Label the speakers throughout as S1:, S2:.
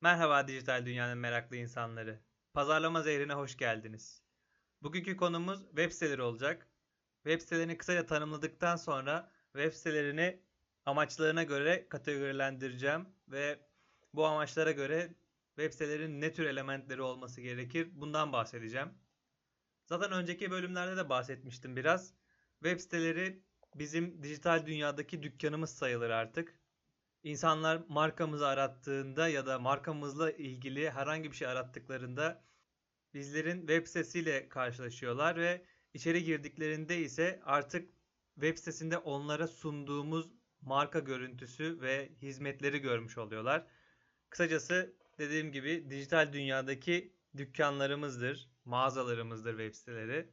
S1: Merhaba dijital dünyanın meraklı insanları. Pazarlama zehrine hoş geldiniz. Bugünkü konumuz web siteleri olacak. Web sitelerini kısaca tanımladıktan sonra web sitelerini amaçlarına göre kategorilendireceğim ve bu amaçlara göre web sitelerinin ne tür elementleri olması gerekir bundan bahsedeceğim. Zaten önceki bölümlerde de bahsetmiştim biraz. Web siteleri bizim dijital dünyadaki dükkanımız sayılır artık. İnsanlar markamızı arattığında ya da markamızla ilgili herhangi bir şey arattıklarında bizlerin web sitesiyle karşılaşıyorlar ve içeri girdiklerinde ise artık web sitesinde onlara sunduğumuz marka görüntüsü ve hizmetleri görmüş oluyorlar. Kısacası dediğim gibi dijital dünyadaki dükkanlarımızdır, mağazalarımızdır web siteleri.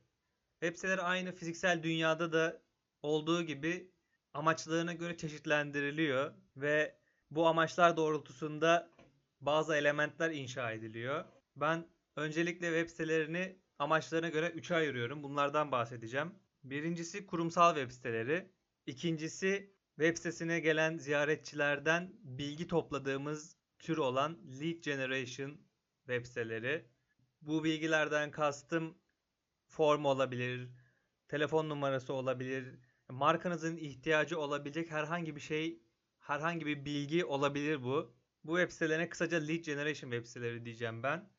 S1: Web siteleri aynı fiziksel dünyada da olduğu gibi amaçlarına göre çeşitlendiriliyor ve bu amaçlar doğrultusunda bazı elementler inşa ediliyor. Ben öncelikle web sitelerini amaçlarına göre 3'e ayırıyorum. Bunlardan bahsedeceğim. Birincisi kurumsal web siteleri. İkincisi web sitesine gelen ziyaretçilerden bilgi topladığımız tür olan lead generation web siteleri. Bu bilgilerden kastım form olabilir, telefon numarası olabilir, markanızın ihtiyacı olabilecek herhangi bir şey, herhangi bir bilgi olabilir bu. Bu web sitelerine kısaca lead generation web siteleri diyeceğim ben.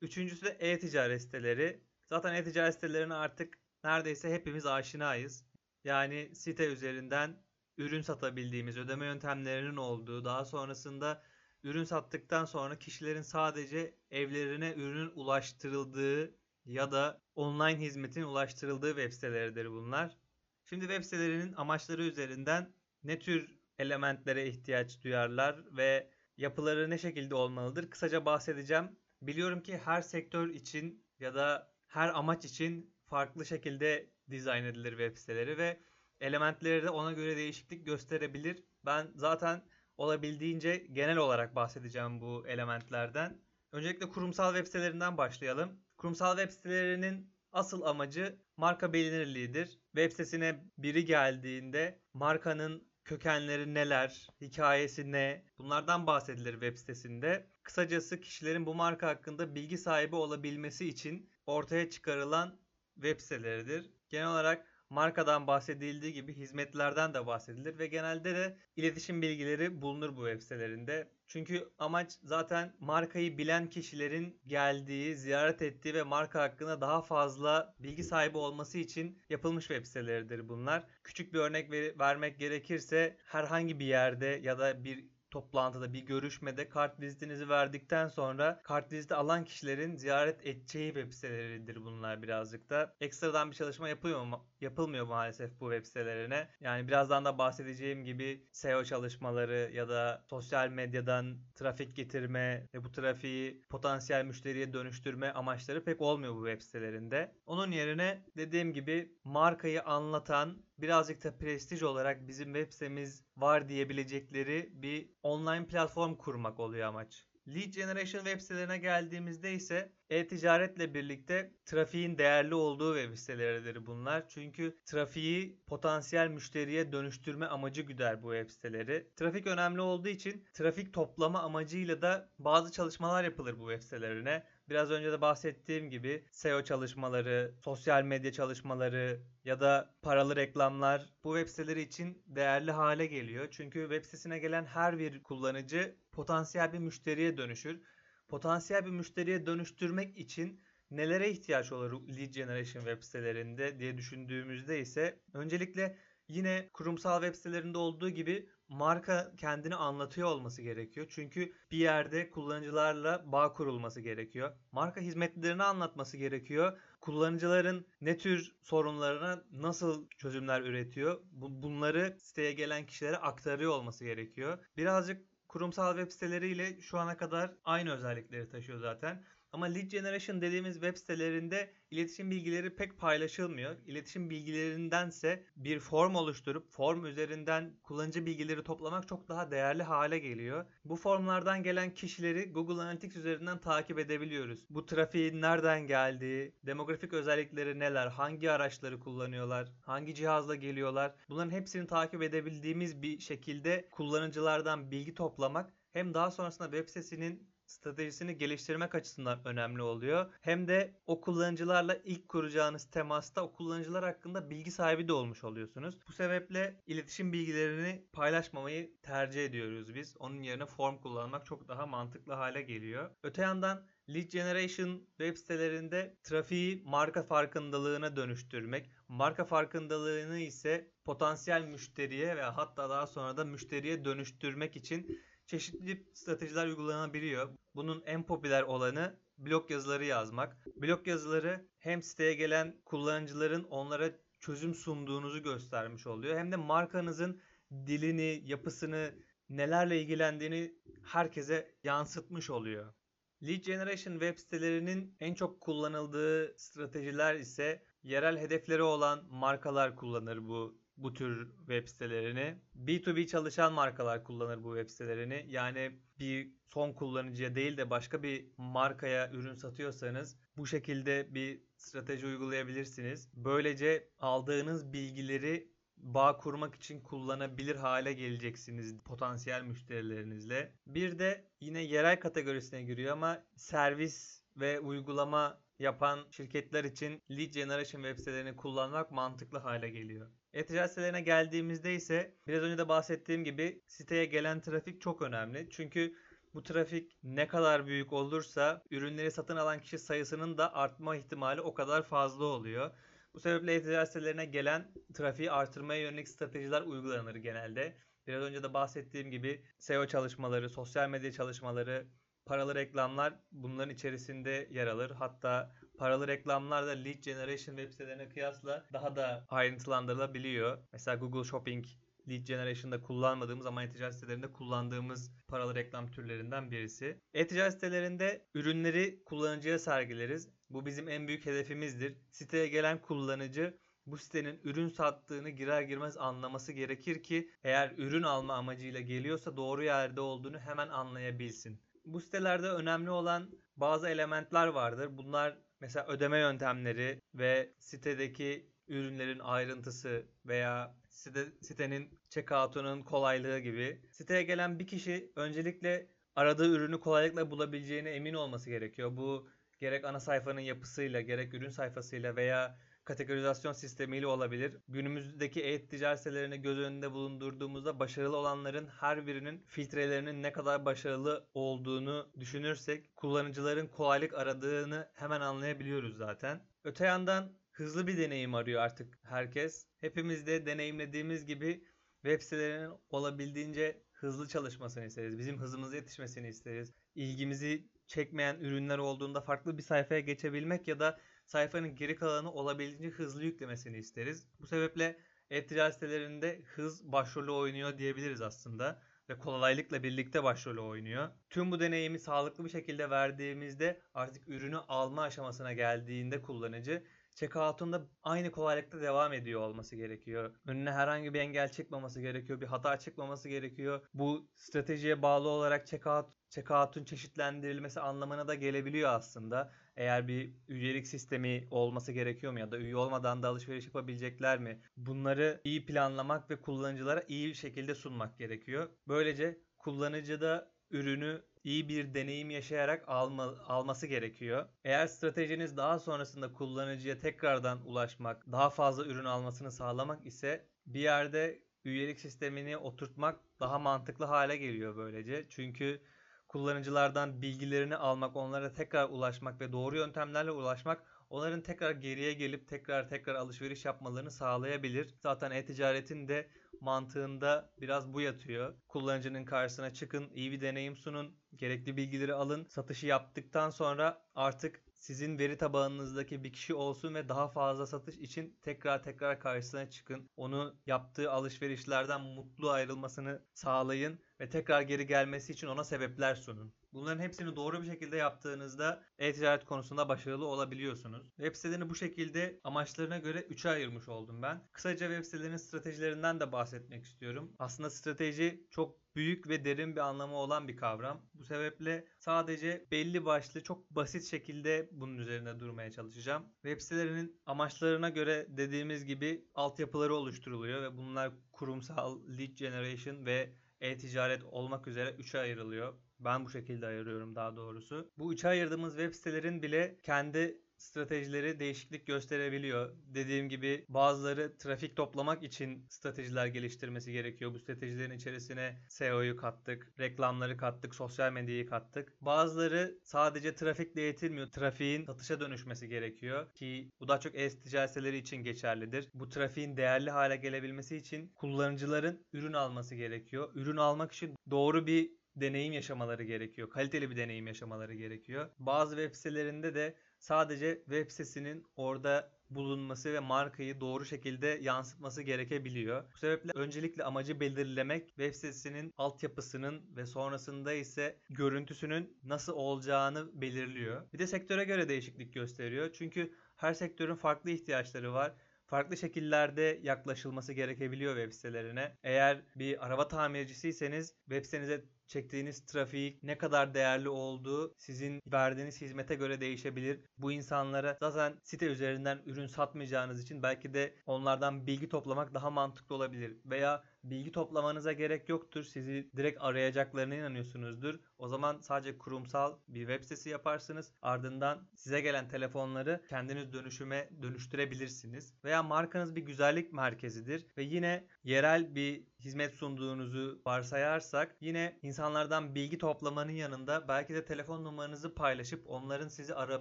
S1: Üçüncüsü de e-ticaret siteleri. Zaten e-ticaret sitelerine artık neredeyse hepimiz aşinayız. Yani site üzerinden ürün satabildiğimiz, ödeme yöntemlerinin olduğu, daha sonrasında ürün sattıktan sonra kişilerin sadece evlerine ürünün ulaştırıldığı ya da online hizmetin ulaştırıldığı web siteleridir bunlar. Şimdi web sitelerinin amaçları üzerinden ne tür elementlere ihtiyaç duyarlar ve yapıları ne şekilde olmalıdır kısaca bahsedeceğim. Biliyorum ki her sektör için ya da her amaç için farklı şekilde dizayn edilir web siteleri ve elementleri de ona göre değişiklik gösterebilir. Ben zaten olabildiğince genel olarak bahsedeceğim bu elementlerden. Öncelikle kurumsal web sitelerinden başlayalım. Kurumsal web sitelerinin asıl amacı marka bilinirliğidir. Web sitesine biri geldiğinde markanın kökenleri neler, hikayesi ne bunlardan bahsedilir web sitesinde. Kısacası kişilerin bu marka hakkında bilgi sahibi olabilmesi için ortaya çıkarılan web siteleridir. Genel olarak markadan bahsedildiği gibi hizmetlerden de bahsedilir ve genelde de iletişim bilgileri bulunur bu web sitelerinde. Çünkü amaç zaten markayı bilen kişilerin geldiği, ziyaret ettiği ve marka hakkında daha fazla bilgi sahibi olması için yapılmış web siteleridir bunlar. Küçük bir örnek ver- vermek gerekirse herhangi bir yerde ya da bir toplantıda, bir görüşmede kart vizitinizi verdikten sonra kart viziti alan kişilerin ziyaret edeceği web siteleridir bunlar birazcık da. Ekstradan bir çalışma yapıyor mu? Yapılmıyor maalesef bu web sitelerine. Yani birazdan da bahsedeceğim gibi SEO çalışmaları ya da sosyal medyadan trafik getirme ve bu trafiği potansiyel müşteriye dönüştürme amaçları pek olmuyor bu web sitelerinde. Onun yerine dediğim gibi markayı anlatan birazcık da prestij olarak bizim web sitemiz var diyebilecekleri bir online platform kurmak oluyor amaç. Lead Generation web sitelerine geldiğimizde ise e-ticaretle birlikte trafiğin değerli olduğu web siteleridir bunlar. Çünkü trafiği potansiyel müşteriye dönüştürme amacı güder bu web siteleri. Trafik önemli olduğu için trafik toplama amacıyla da bazı çalışmalar yapılır bu web sitelerine. Biraz önce de bahsettiğim gibi SEO çalışmaları, sosyal medya çalışmaları ya da paralı reklamlar bu web siteleri için değerli hale geliyor. Çünkü web sitesine gelen her bir kullanıcı potansiyel bir müşteriye dönüşür. Potansiyel bir müşteriye dönüştürmek için nelere ihtiyaç olur lead generation web sitelerinde diye düşündüğümüzde ise öncelikle yine kurumsal web sitelerinde olduğu gibi marka kendini anlatıyor olması gerekiyor. Çünkü bir yerde kullanıcılarla bağ kurulması gerekiyor. Marka hizmetlerini anlatması gerekiyor. Kullanıcıların ne tür sorunlarına nasıl çözümler üretiyor? Bunları siteye gelen kişilere aktarıyor olması gerekiyor. Birazcık kurumsal web siteleriyle şu ana kadar aynı özellikleri taşıyor zaten. Ama lead generation dediğimiz web sitelerinde iletişim bilgileri pek paylaşılmıyor. İletişim bilgilerindense bir form oluşturup form üzerinden kullanıcı bilgileri toplamak çok daha değerli hale geliyor. Bu formlardan gelen kişileri Google Analytics üzerinden takip edebiliyoruz. Bu trafiğin nereden geldiği, demografik özellikleri neler, hangi araçları kullanıyorlar, hangi cihazla geliyorlar. Bunların hepsini takip edebildiğimiz bir şekilde kullanıcılardan bilgi toplamak hem daha sonrasında web sitesinin stratejisini geliştirmek açısından önemli oluyor. Hem de o kullanıcılarla ilk kuracağınız temasta o kullanıcılar hakkında bilgi sahibi de olmuş oluyorsunuz. Bu sebeple iletişim bilgilerini paylaşmamayı tercih ediyoruz biz. Onun yerine form kullanmak çok daha mantıklı hale geliyor. Öte yandan Lead Generation web sitelerinde trafiği marka farkındalığına dönüştürmek, marka farkındalığını ise potansiyel müşteriye ve hatta daha sonra da müşteriye dönüştürmek için çeşitli stratejiler uygulanabiliyor. Bunun en popüler olanı blog yazıları yazmak. Blog yazıları hem siteye gelen kullanıcıların onlara çözüm sunduğunuzu göstermiş oluyor. Hem de markanızın dilini, yapısını, nelerle ilgilendiğini herkese yansıtmış oluyor. Lead Generation web sitelerinin en çok kullanıldığı stratejiler ise yerel hedefleri olan markalar kullanır bu bu tür web sitelerini. B2B çalışan markalar kullanır bu web sitelerini. Yani bir son kullanıcıya değil de başka bir markaya ürün satıyorsanız bu şekilde bir strateji uygulayabilirsiniz. Böylece aldığınız bilgileri bağ kurmak için kullanabilir hale geleceksiniz potansiyel müşterilerinizle. Bir de yine yerel kategorisine giriyor ama servis ve uygulama yapan şirketler için lead generation web sitelerini kullanmak mantıklı hale geliyor. E-ticaret sitelerine geldiğimizde ise biraz önce de bahsettiğim gibi siteye gelen trafik çok önemli. Çünkü bu trafik ne kadar büyük olursa ürünleri satın alan kişi sayısının da artma ihtimali o kadar fazla oluyor. Bu sebeple e-ticaret sitelerine gelen trafiği artırmaya yönelik stratejiler uygulanır genelde. Biraz önce de bahsettiğim gibi SEO çalışmaları, sosyal medya çalışmaları, paralı reklamlar bunların içerisinde yer alır. Hatta paralı reklamlar da lead generation web sitelerine kıyasla daha da ayrıntılandırılabiliyor. Mesela Google Shopping lead generation'da kullanmadığımız ama e-ticaret sitelerinde kullandığımız paralı reklam türlerinden birisi. E-ticaret sitelerinde ürünleri kullanıcıya sergileriz. Bu bizim en büyük hedefimizdir. Siteye gelen kullanıcı bu sitenin ürün sattığını girer girmez anlaması gerekir ki eğer ürün alma amacıyla geliyorsa doğru yerde olduğunu hemen anlayabilsin. Bu sitelerde önemli olan bazı elementler vardır. Bunlar mesela ödeme yöntemleri ve sitedeki ürünlerin ayrıntısı veya site, sitenin checkout'unun kolaylığı gibi. Siteye gelen bir kişi öncelikle aradığı ürünü kolaylıkla bulabileceğine emin olması gerekiyor. Bu gerek ana sayfanın yapısıyla, gerek ürün sayfasıyla veya kategorizasyon sistemiyle olabilir. Günümüzdeki e-ticaret sitelerini göz önünde bulundurduğumuzda başarılı olanların her birinin filtrelerinin ne kadar başarılı olduğunu düşünürsek kullanıcıların kolaylık aradığını hemen anlayabiliyoruz zaten. Öte yandan hızlı bir deneyim arıyor artık herkes. Hepimiz de deneyimlediğimiz gibi web sitelerinin olabildiğince hızlı çalışmasını isteriz. Bizim hızımıza yetişmesini isteriz. İlgimizi çekmeyen ürünler olduğunda farklı bir sayfaya geçebilmek ya da sayfanın geri kalanı olabildiğince hızlı yüklemesini isteriz. Bu sebeple e-ticaret sitelerinde hız başrolü oynuyor diyebiliriz aslında ve kolaylıkla birlikte başrolü oynuyor. Tüm bu deneyimi sağlıklı bir şekilde verdiğimizde artık ürünü alma aşamasına geldiğinde kullanıcı checkout'unda aynı kolaylıkta devam ediyor olması gerekiyor. Önüne herhangi bir engel çıkmaması gerekiyor. Bir hata çıkmaması gerekiyor. Bu stratejiye bağlı olarak checkout checkout'un çeşitlendirilmesi anlamına da gelebiliyor aslında. Eğer bir üyelik sistemi olması gerekiyor mu ya da üye olmadan da alışveriş yapabilecekler mi? Bunları iyi planlamak ve kullanıcılara iyi bir şekilde sunmak gerekiyor. Böylece kullanıcı da ürünü iyi bir deneyim yaşayarak alma, alması gerekiyor. Eğer stratejiniz daha sonrasında kullanıcıya tekrardan ulaşmak, daha fazla ürün almasını sağlamak ise bir yerde üyelik sistemini oturtmak daha mantıklı hale geliyor böylece. Çünkü kullanıcılardan bilgilerini almak, onlara tekrar ulaşmak ve doğru yöntemlerle ulaşmak onların tekrar geriye gelip tekrar tekrar alışveriş yapmalarını sağlayabilir. Zaten e-ticaretin de mantığında biraz bu yatıyor. Kullanıcının karşısına çıkın, iyi bir deneyim sunun, gerekli bilgileri alın. Satışı yaptıktan sonra artık sizin veri tabanınızdaki bir kişi olsun ve daha fazla satış için tekrar tekrar karşısına çıkın. Onu yaptığı alışverişlerden mutlu ayrılmasını sağlayın ve tekrar geri gelmesi için ona sebepler sunun. Bunların hepsini doğru bir şekilde yaptığınızda e-ticaret konusunda başarılı olabiliyorsunuz. Web sitelerini bu şekilde amaçlarına göre 3'e ayırmış oldum ben. Kısaca web sitelerinin stratejilerinden de bahsetmek istiyorum. Aslında strateji çok büyük ve derin bir anlamı olan bir kavram. Bu sebeple sadece belli başlı çok basit şekilde bunun üzerinde durmaya çalışacağım. Web sitelerinin amaçlarına göre dediğimiz gibi altyapıları oluşturuluyor ve bunlar kurumsal, lead generation ve e-ticaret olmak üzere 3'e ayrılıyor. Ben bu şekilde ayırıyorum daha doğrusu. Bu 3'e ayırdığımız web sitelerin bile kendi stratejileri değişiklik gösterebiliyor. Dediğim gibi bazıları trafik toplamak için stratejiler geliştirmesi gerekiyor. Bu stratejilerin içerisine SEO'yu kattık, reklamları kattık, sosyal medyayı kattık. Bazıları sadece trafikle yetinmiyor. Trafiğin satışa dönüşmesi gerekiyor ki bu daha çok e-ticaret siteleri için geçerlidir. Bu trafiğin değerli hale gelebilmesi için kullanıcıların ürün alması gerekiyor. Ürün almak için doğru bir deneyim yaşamaları gerekiyor. Kaliteli bir deneyim yaşamaları gerekiyor. Bazı web sitelerinde de sadece web sitesinin orada bulunması ve markayı doğru şekilde yansıtması gerekebiliyor. Bu sebeple öncelikle amacı belirlemek web sitesinin altyapısının ve sonrasında ise görüntüsünün nasıl olacağını belirliyor. Bir de sektöre göre değişiklik gösteriyor. Çünkü her sektörün farklı ihtiyaçları var farklı şekillerde yaklaşılması gerekebiliyor web sitelerine. Eğer bir araba tamircisiyseniz web sitenize çektiğiniz trafik ne kadar değerli olduğu sizin verdiğiniz hizmete göre değişebilir. Bu insanlara zaten site üzerinden ürün satmayacağınız için belki de onlardan bilgi toplamak daha mantıklı olabilir. Veya bilgi toplamanıza gerek yoktur. Sizi direkt arayacaklarına inanıyorsunuzdur. O zaman sadece kurumsal bir web sitesi yaparsınız. Ardından size gelen telefonları kendiniz dönüşüme dönüştürebilirsiniz. Veya markanız bir güzellik merkezidir ve yine yerel bir hizmet sunduğunuzu varsayarsak yine insanlardan bilgi toplamanın yanında belki de telefon numaranızı paylaşıp onların sizi ara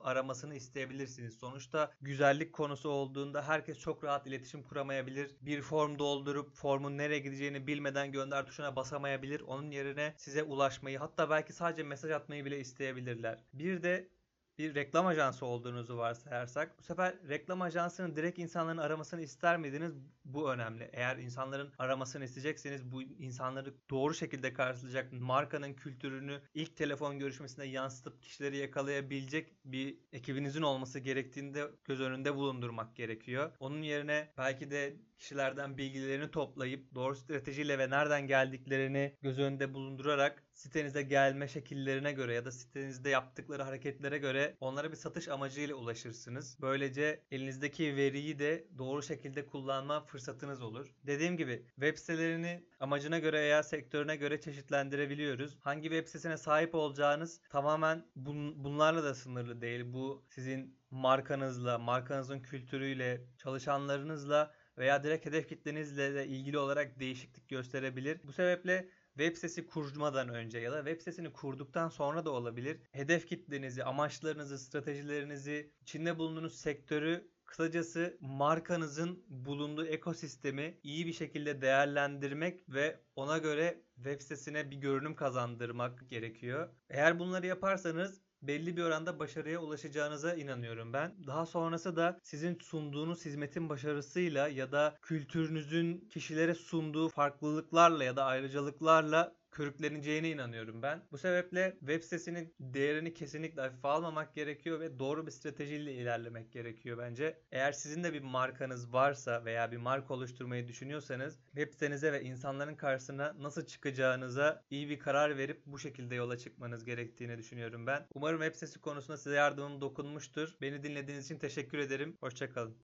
S1: aramasını isteyebilirsiniz. Sonuçta güzellik konusu olduğunda herkes çok rahat iletişim kuramayabilir. Bir form doldurup formun nereye gideceğini bilmeden gönder tuşuna basamayabilir. Onun yerine size ulaşmayı hatta belki sadece mesaj atmayı bile isteyebilirler. Bir de bir reklam ajansı olduğunuzu varsayarsak bu sefer reklam ajansının direkt insanların aramasını ister miydiniz? Bu önemli. Eğer insanların aramasını isteyecekseniz bu insanları doğru şekilde karşılayacak markanın kültürünü ilk telefon görüşmesinde yansıtıp kişileri yakalayabilecek bir ekibinizin olması gerektiğinde göz önünde bulundurmak gerekiyor. Onun yerine belki de kişilerden bilgilerini toplayıp doğru stratejiyle ve nereden geldiklerini göz önünde bulundurarak sitenize gelme şekillerine göre ya da sitenizde yaptıkları hareketlere göre onlara bir satış amacıyla ulaşırsınız. Böylece elinizdeki veriyi de doğru şekilde kullanma fırsatınız olur. Dediğim gibi web sitelerini amacına göre veya sektörüne göre çeşitlendirebiliyoruz. Hangi web sitesine sahip olacağınız tamamen bun bunlarla da sınırlı değil. Bu sizin markanızla, markanızın kültürüyle, çalışanlarınızla veya direkt hedef kitlenizle de ilgili olarak değişiklik gösterebilir. Bu sebeple web sitesi kurmadan önce ya da web sitesini kurduktan sonra da olabilir. Hedef kitlenizi, amaçlarınızı, stratejilerinizi, içinde bulunduğunuz sektörü Kısacası markanızın bulunduğu ekosistemi iyi bir şekilde değerlendirmek ve ona göre web sitesine bir görünüm kazandırmak gerekiyor. Eğer bunları yaparsanız belli bir oranda başarıya ulaşacağınıza inanıyorum ben. Daha sonrası da sizin sunduğunuz hizmetin başarısıyla ya da kültürünüzün kişilere sunduğu farklılıklarla ya da ayrıcalıklarla körükleneceğine inanıyorum ben. Bu sebeple web sitesinin değerini kesinlikle hafife almamak gerekiyor ve doğru bir stratejiyle ilerlemek gerekiyor bence. Eğer sizin de bir markanız varsa veya bir marka oluşturmayı düşünüyorsanız web sitenize ve insanların karşısına nasıl çıkacağınıza iyi bir karar verip bu şekilde yola çıkmanız gerektiğini düşünüyorum ben. Umarım web sitesi konusunda size yardımım dokunmuştur. Beni dinlediğiniz için teşekkür ederim. Hoşçakalın.